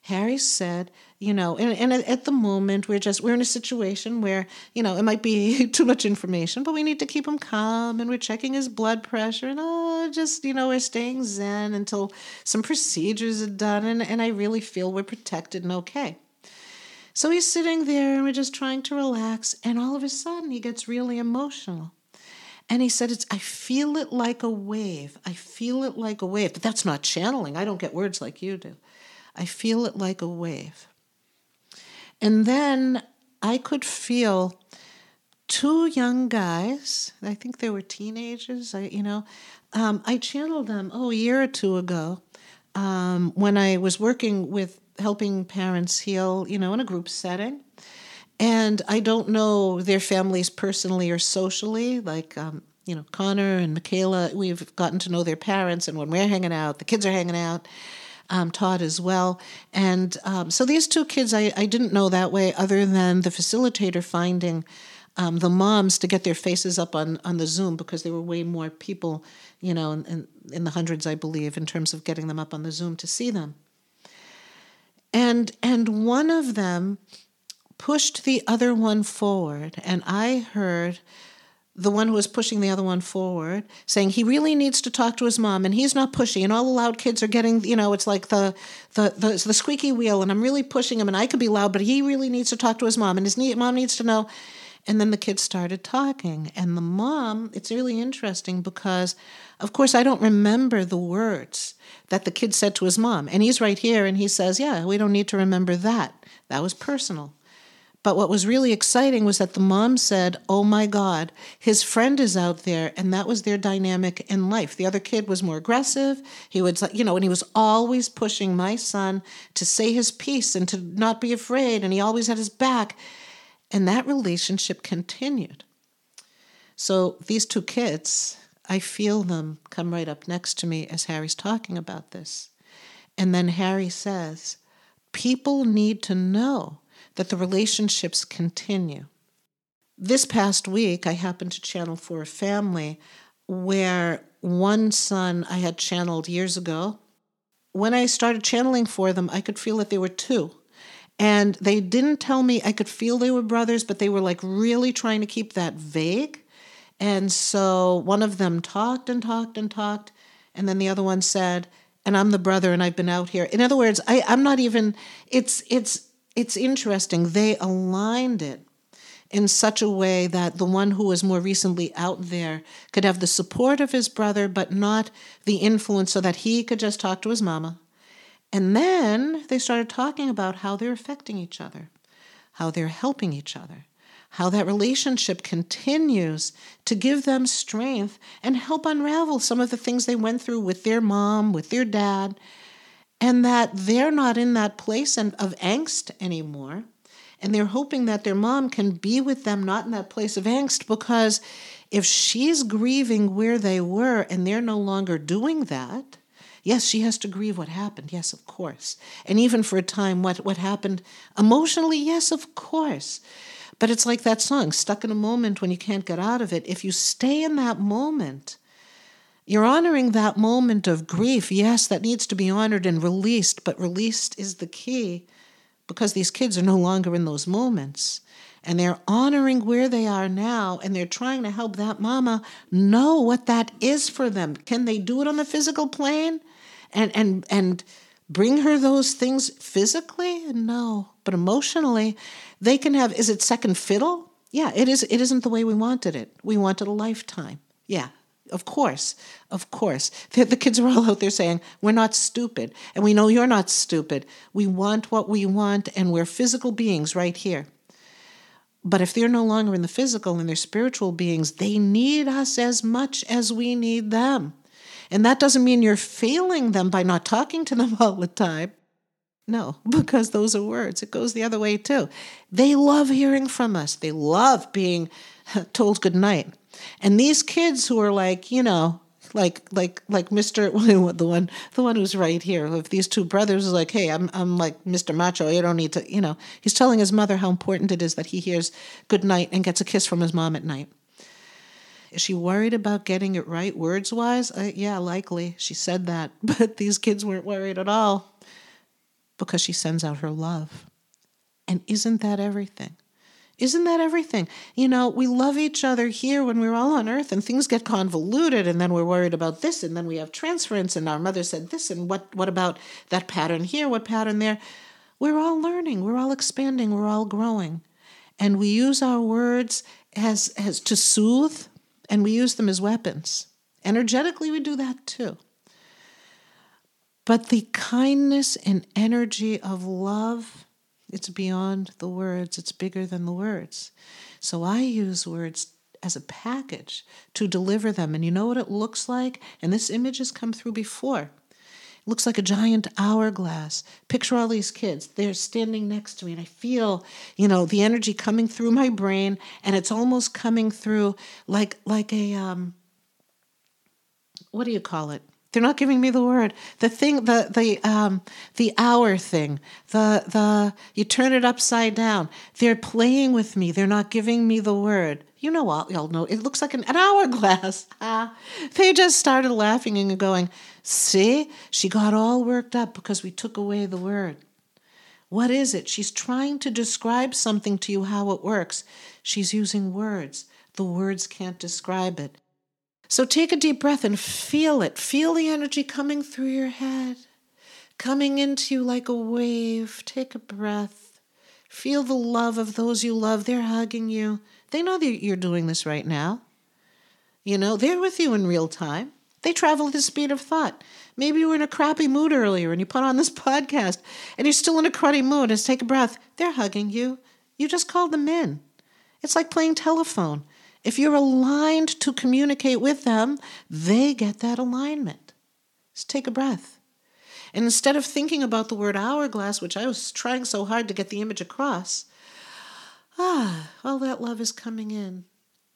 Harry said, you know, and, and at the moment we're just we're in a situation where you know it might be too much information, but we need to keep him calm, and we're checking his blood pressure, and oh, just you know we're staying zen until some procedures are done, and and I really feel we're protected and okay. So he's sitting there, and we're just trying to relax, and all of a sudden he gets really emotional. And he said, it's, I feel it like a wave. I feel it like a wave. But that's not channeling. I don't get words like you do. I feel it like a wave. And then I could feel two young guys, I think they were teenagers, I, you know, um, I channeled them, oh, a year or two ago um, when I was working with helping parents heal, you know, in a group setting. And I don't know their families personally or socially. Like, um, you know, Connor and Michaela, we've gotten to know their parents, and when we're hanging out, the kids are hanging out. Um, Todd as well. And um, so these two kids I, I didn't know that way, other than the facilitator finding um, the moms to get their faces up on, on the Zoom because there were way more people, you know, in, in, in the hundreds, I believe, in terms of getting them up on the Zoom to see them. And and one of them pushed the other one forward, and I heard the one who was pushing the other one forward, saying he really needs to talk to his mom, and he's not pushy. And all the loud kids are getting, you know, it's like the the the, the squeaky wheel, and I'm really pushing him, and I could be loud, but he really needs to talk to his mom, and his mom needs to know. And then the kids started talking, and the mom. It's really interesting because, of course, I don't remember the words that the kid said to his mom, and he's right here, and he says, "Yeah, we don't need to remember that. That was personal." But what was really exciting was that the mom said, Oh my God, his friend is out there. And that was their dynamic in life. The other kid was more aggressive. He would, you know, and he was always pushing my son to say his piece and to not be afraid. And he always had his back. And that relationship continued. So these two kids, I feel them come right up next to me as Harry's talking about this. And then Harry says, People need to know that the relationships continue. This past week, I happened to channel for a family where one son I had channeled years ago. When I started channeling for them, I could feel that they were two. And they didn't tell me I could feel they were brothers, but they were like really trying to keep that vague. And so one of them talked and talked and talked. And then the other one said, and I'm the brother and I've been out here. In other words, I, I'm not even it's it's it's interesting. They aligned it in such a way that the one who was more recently out there could have the support of his brother, but not the influence so that he could just talk to his mama. And then they started talking about how they're affecting each other, how they're helping each other, how that relationship continues to give them strength and help unravel some of the things they went through with their mom, with their dad, and that they're not in that place and, of angst anymore and they're hoping that their mom can be with them, not in that place of angst, because if she's grieving where they were and they're no longer doing that, yes, she has to grieve what happened. Yes, of course. And even for a time, what, what happened emotionally, yes, of course. But it's like that song, stuck in a moment when you can't get out of it. If you stay in that moment, you're honoring that moment of grief. Yes, that needs to be honored and released, but released is the key because these kids are no longer in those moments. And they're honoring where they are now and they're trying to help that mama know what that is for them. Can they do it on the physical plane? And and and bring her those things physically? No. But emotionally they can have is it second fiddle? Yeah it is it isn't the way we wanted it. We wanted a lifetime. Yeah of course, of course. The, the, kids are all out there saying, We're not stupid. And we know you're not stupid. We want what we want, and we're physical beings right here. But if they're no longer in the physical and they're spiritual beings, they need us as much as we need them. And that doesn't mean you're failing them by not talking to them all the time. No, because those are words. It goes the other way too. They love hearing from us, they love being told good night. And these kids who are like, you know, like like like Mr. the one the one who's right here. If these two brothers is like, hey, I'm I'm like Mr. Macho. You don't need to, you know. He's telling his mother how important it is that he hears good night and gets a kiss from his mom at night. Is she worried about getting it right words wise? Uh, yeah, likely. She said that, but these kids weren't worried at all because she sends out her love. And isn't that everything? Isn't that everything? You know, we love each other here when we're all on earth and things get convoluted and then we're worried about this and then we have transference and our mother said this and what what about that pattern here, what pattern there? We're all learning, we're all expanding, we're all growing. And we use our words as as to soothe and we use them as weapons. Energetically we do that too. But the kindness and energy of love it's beyond the words, it's bigger than the words. So I use words as a package to deliver them. And you know what it looks like? And this image has come through before. It looks like a giant hourglass. Picture all these kids. They're standing next to me, and I feel, you know, the energy coming through my brain, and it's almost coming through like like a um, what do you call it? They're not giving me the word. The thing, the the um, the hour thing. The the you turn it upside down. They're playing with me. They're not giving me the word. You know what? Y'all know it looks like an, an hourglass. Ah, they just started laughing and going, "See, she got all worked up because we took away the word." What is it? She's trying to describe something to you how it works. She's using words. The words can't describe it. So take a deep breath and feel it. Feel the energy coming through your head, coming into you like a wave. Take a breath. Feel the love of those you love. They're hugging you. They know that you're doing this right now. You know, they're with you in real time. They travel at the speed of thought. Maybe you were in a crappy mood earlier and you put on this podcast and you're still in a cruddy mood. Just take a breath. They're hugging you. You just called them in. It's like playing telephone. If you're aligned to communicate with them, they get that alignment. Just take a breath. And instead of thinking about the word hourglass, which I was trying so hard to get the image across, ah, all that love is coming in.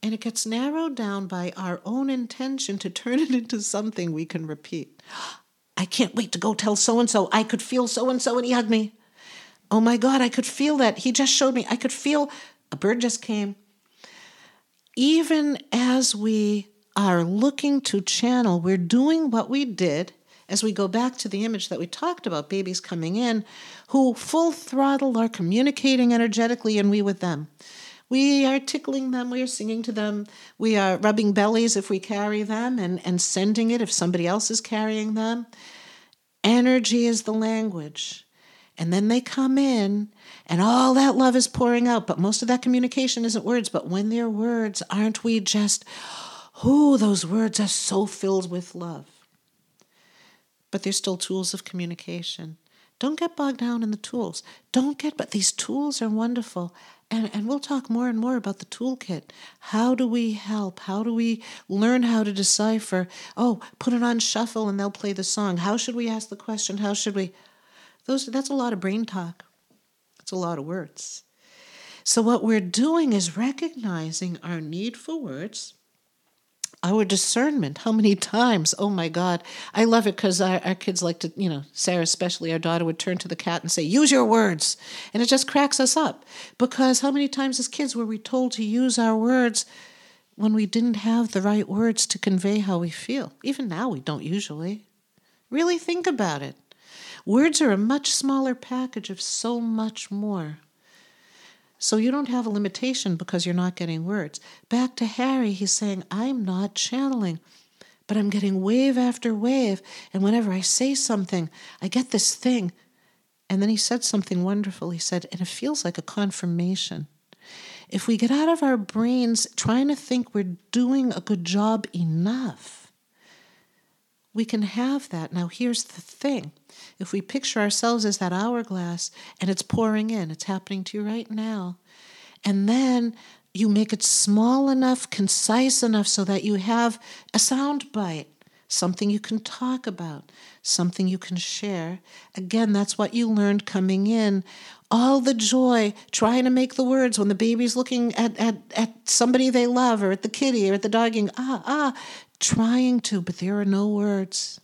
And it gets narrowed down by our own intention to turn it into something we can repeat. I can't wait to go tell so and so I could feel so and so and he hugged me. Oh my God, I could feel that. He just showed me. I could feel a bird just came even as we are looking to channel, we're doing what we did as we go back to the image that we talked about babies coming in who full throttle are communicating energetically and we with them. We are tickling them, we are singing to them, we are rubbing bellies if we carry them and, and sending it if somebody else is carrying them. Energy is the language. And then they come in, and all that love is pouring out. But most of that communication isn't words. But when they're words, aren't we just, oh, those words are so filled with love? But they're still tools of communication. Don't get bogged down in the tools. Don't get, but these tools are wonderful. And, and we'll talk more and more about the toolkit. How do we help? How do we learn how to decipher? Oh, put it on shuffle and they'll play the song. How should we ask the question? How should we? Those, that's a lot of brain talk. It's a lot of words. So, what we're doing is recognizing our need for words, our discernment. How many times? Oh my God. I love it because our, our kids like to, you know, Sarah, especially, our daughter would turn to the cat and say, Use your words. And it just cracks us up because how many times as kids were we told to use our words when we didn't have the right words to convey how we feel? Even now, we don't usually. Really think about it. Words are a much smaller package of so much more. So you don't have a limitation because you're not getting words. Back to Harry, he's saying, I'm not channeling, but I'm getting wave after wave. And whenever I say something, I get this thing. And then he said something wonderful. He said, and it feels like a confirmation. If we get out of our brains trying to think we're doing a good job enough, we can have that. Now, here's the thing if we picture ourselves as that hourglass and it's pouring in, it's happening to you right now, and then you make it small enough, concise enough so that you have a sound bite, something you can talk about, something you can share. Again, that's what you learned coming in. All the joy trying to make the words when the baby's looking at, at, at somebody they love or at the kitty or at the dog, ah, ah, trying to, but there are no words.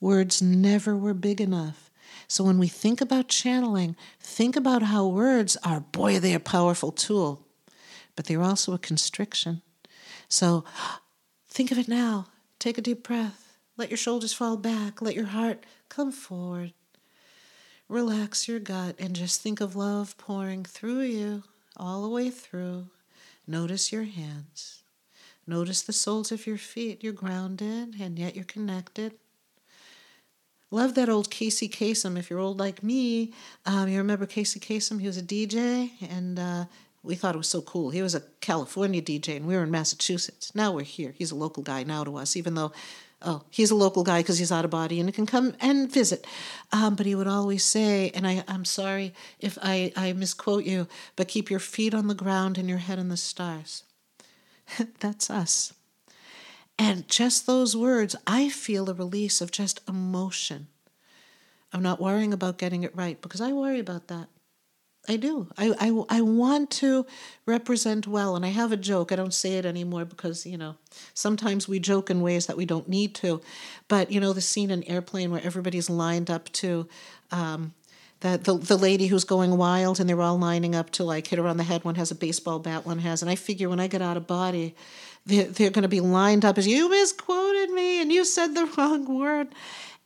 Words never were big enough. So when we think about channeling, think about how words are, boy, they're a powerful tool, but they're also a constriction. So think of it now. Take a deep breath. Let your shoulders fall back. Let your heart come forward. Relax your gut and just think of love pouring through you all the way through. Notice your hands. Notice the soles of your feet. You're grounded and yet you're connected. Love that old Casey Kasem. If you're old like me, um, you remember Casey Kasem? He was a DJ, and uh, we thought it was so cool. He was a California DJ, and we were in Massachusetts. Now we're here. He's a local guy now to us, even though, oh, he's a local guy because he's out of body and can come and visit. Um, but he would always say, and I, I'm sorry if I, I misquote you, but keep your feet on the ground and your head in the stars. That's us. And just those words, I feel a release of just emotion. I'm not worrying about getting it right because I worry about that. I do. I, I, I want to represent well. And I have a joke. I don't say it anymore because, you know, sometimes we joke in ways that we don't need to. But, you know, the scene in Airplane where everybody's lined up to um, the, the, the lady who's going wild and they're all lining up to like hit her on the head. One has a baseball bat, one has. And I figure when I get out of body, they're, they're going to be lined up as you misquoted me and you said the wrong word.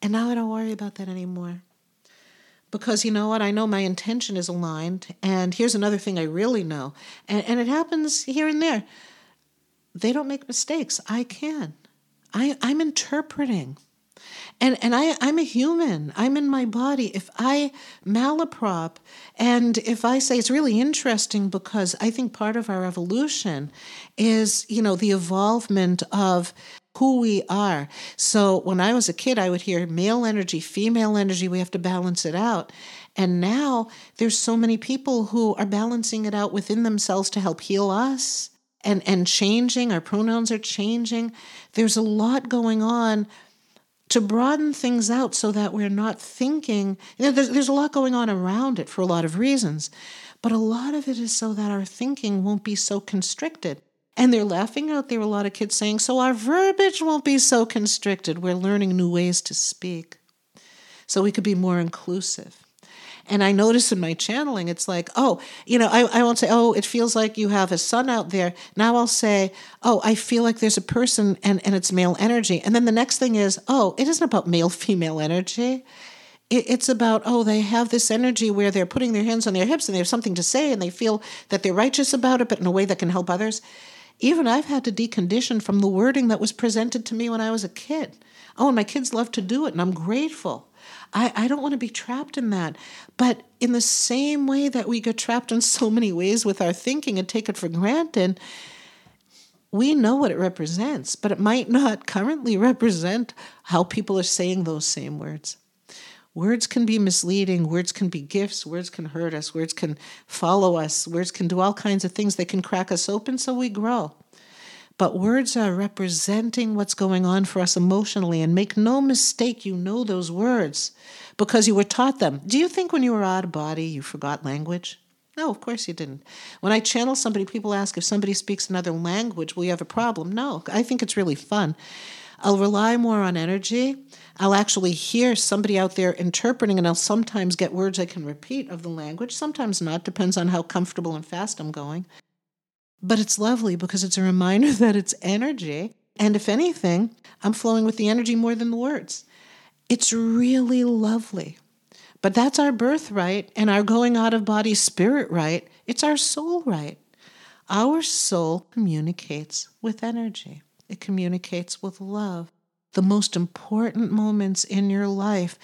And now I don't worry about that anymore. Because you know what? I know my intention is aligned. And here's another thing I really know. And, and it happens here and there. They don't make mistakes. I can. I, I'm interpreting. And and I, I'm a human. I'm in my body. If I malaprop and if I say it's really interesting because I think part of our evolution is, you know, the evolvement of who we are. So when I was a kid, I would hear male energy, female energy, we have to balance it out. And now there's so many people who are balancing it out within themselves to help heal us and, and changing. Our pronouns are changing. There's a lot going on to broaden things out so that we're not thinking. You know, there's, there's a lot going on around it for a lot of reasons, but a lot of it is so that our thinking won't be so constricted. And they're laughing out there, a lot of kids saying, so our verbiage won't be so constricted. We're learning new ways to speak so we could be more inclusive. And I notice in my channeling, it's like, oh, you know, I, I won't say, oh, it feels like you have a sun out there. Now I'll say, oh, I feel like there's a person and, and it's male energy. And then the next thing is, oh, it isn't about male female energy. It, it's about, oh, they have this energy where they're putting their hands on their hips and they have something to say and they feel that they're righteous about it, but in a way that can help others. Even I've had to decondition from the wording that was presented to me when I was a kid. Oh, and my kids love to do it, and I'm grateful. I, I don't want to be trapped in that. But in the same way that we get trapped in so many ways with our thinking and take it for granted, we know what it represents, but it might not currently represent how people are saying those same words. Words can be misleading, words can be gifts, words can hurt us, words can follow us, words can do all kinds of things. They can crack us open so we grow. But words are representing what's going on for us emotionally. And make no mistake, you know those words because you were taught them. Do you think when you were out of body you forgot language? No, of course you didn't. When I channel somebody, people ask if somebody speaks another language, will you have a problem? No, I think it's really fun. I'll rely more on energy. I'll actually hear somebody out there interpreting, and I'll sometimes get words I can repeat of the language, sometimes not, depends on how comfortable and fast I'm going. But it's lovely because it's a reminder that it's energy. And if anything, I'm flowing with the energy more than the words. It's really lovely. But that's our birthright and our going out of body spirit right. It's our soul right. Our soul communicates with energy, it communicates with love. The most important moments in your life,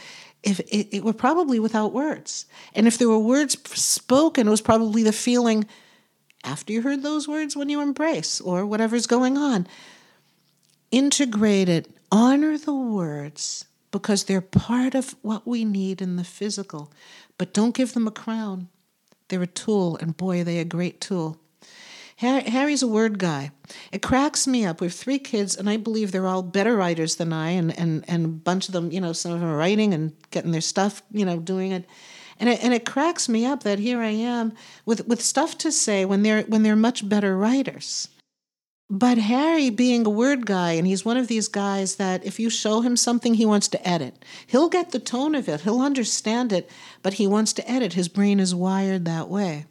if it, it were probably without words. And if there were words spoken, it was probably the feeling after you heard those words when you embrace or whatever's going on. Integrate it, honor the words because they're part of what we need in the physical, but don't give them a crown. They're a tool, and boy, are they a great tool. Harry's a word guy. It cracks me up. We have three kids, and I believe they're all better writers than I, and, and, and a bunch of them, you know, some of them are writing and getting their stuff, you know, doing it. And it, and it cracks me up that here I am with, with stuff to say when they're when they're much better writers. But Harry, being a word guy, and he's one of these guys that if you show him something, he wants to edit. He'll get the tone of it, he'll understand it, but he wants to edit. His brain is wired that way.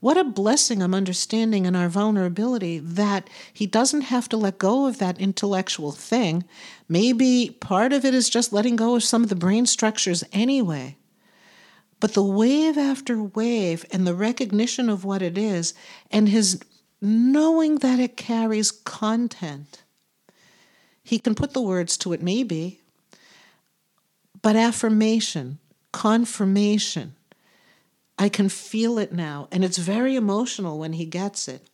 What a blessing I'm understanding in our vulnerability that he doesn't have to let go of that intellectual thing. Maybe part of it is just letting go of some of the brain structures anyway. But the wave after wave and the recognition of what it is and his knowing that it carries content. He can put the words to it, maybe, but affirmation, confirmation. I can feel it now, and it's very emotional when he gets it.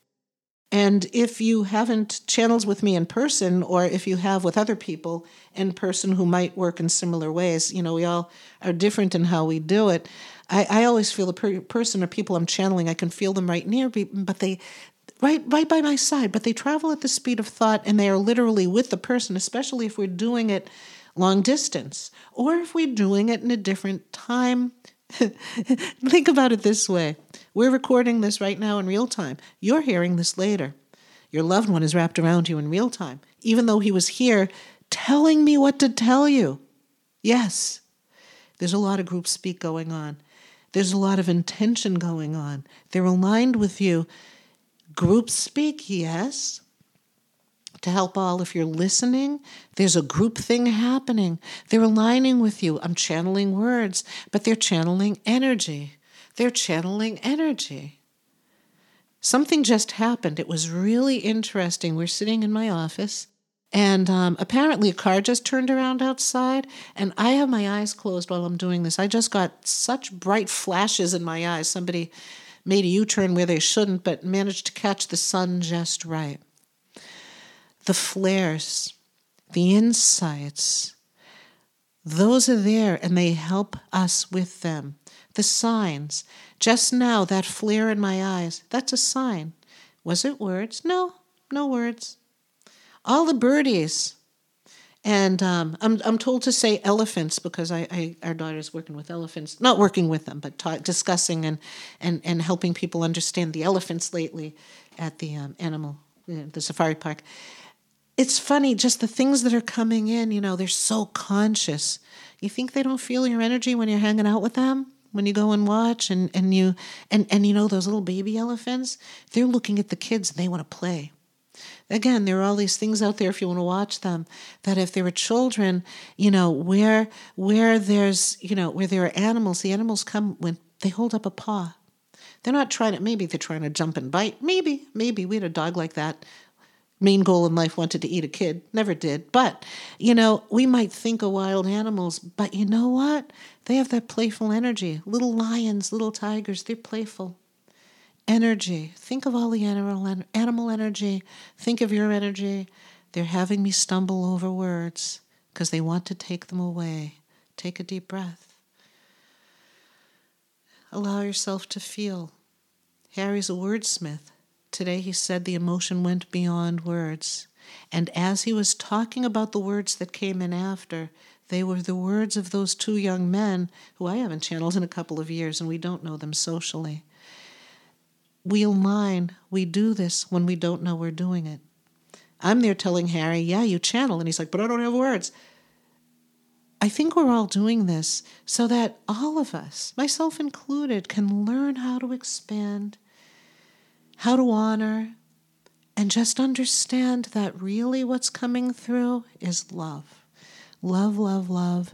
And if you haven't channels with me in person, or if you have with other people in person who might work in similar ways, you know, we all are different in how we do it. I, I always feel the per- person or people I'm channeling, I can feel them right near me, but they, right, right by my side, but they travel at the speed of thought and they are literally with the person, especially if we're doing it long distance or if we're doing it in a different time Think about it this way we're recording this right now in real time. You're hearing this later. Your loved one is wrapped around you in real time, even though he was here telling me what to tell you. Yes, there's a lot of group speak going on. There's a lot of intention going on. They're aligned with you. Group speak, yes, to help all if you're listening. There's a group thing happening. They're aligning with you. I'm channeling words, but they're channeling energy. They're channeling energy. Something just happened. It was really interesting. We're sitting in my office, and um, apparently a car just turned around outside, and I have my eyes closed while I'm doing this. I just got such bright flashes in my eyes. Somebody made a U turn where they shouldn't, but managed to catch the sun just right the flares, the insights, those are there and they help us with them. The signs. Just now, that flare in my eyes, that's a sign. Was it words? No, no words. All the birdies. And um, I'm, I'm told to say elephants because I, I our daughter's working with elephants, not working with them, but ta- discussing and, and, and helping people understand the elephants lately at the um, animal, the safari park it's funny, just the things that are coming in, you know, they're so conscious. You think they don't feel your energy when you're hanging out with them? When you go and watch and, and you and, and you know those little baby elephants, they're looking at the kids and they want to play. Again, there are all these things out there if you want to watch them that if there were children, you know, where where there's you know, where there are animals, the animals come when they hold up a paw They're not trying to, maybe they're trying to jump and bite. Maybe, maybe. We had a dog like that. Main goal in life wanted to eat a kid, never did. But, you know, we might think of wild animals, but you know what? They have that playful energy. Little lions, little tigers, they're playful. Energy. Think of all the animal, animal energy. Think of your energy. They're having me stumble over words because they want to take them away. Take a deep breath. Allow yourself to feel. Harry's a wordsmith. Today he said the emotion went beyond words. And as he was talking about the words that came in after, they were the words of those two young men who I haven't channeled in a couple of years and we don't know them socially. We'll align, we do this when we don't know we're doing it. I'm there telling Harry, yeah, you channel. And he's like, but I don't have words. I think we're all doing this so that all of us, myself included, can learn how to expand, how to honor, and just understand that really what's coming through is love. Love, love, love.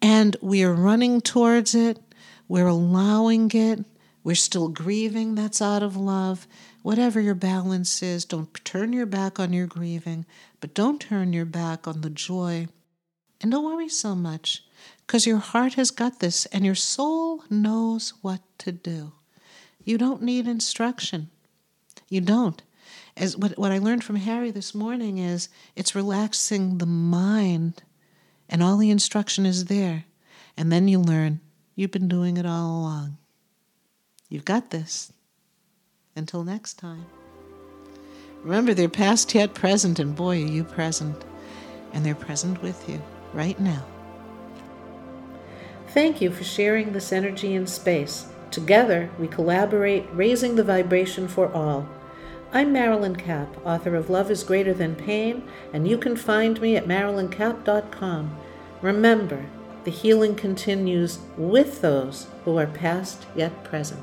And we are running towards it, we're allowing it, we're still grieving, that's out of love. Whatever your balance is, don't turn your back on your grieving, but don't turn your back on the joy. And don't worry so much, because your heart has got this and your soul knows what to do. You don't need instruction. You don't. As what, what I learned from Harry this morning is it's relaxing the mind, and all the instruction is there. And then you learn you've been doing it all along. You've got this. Until next time. Remember, they're past yet present, and boy, are you present. And they're present with you right now. Thank you for sharing this energy and space. Together, we collaborate, raising the vibration for all. I'm Marilyn Kapp, author of Love is Greater Than Pain, and you can find me at marilynkapp.com. Remember, the healing continues with those who are past yet present.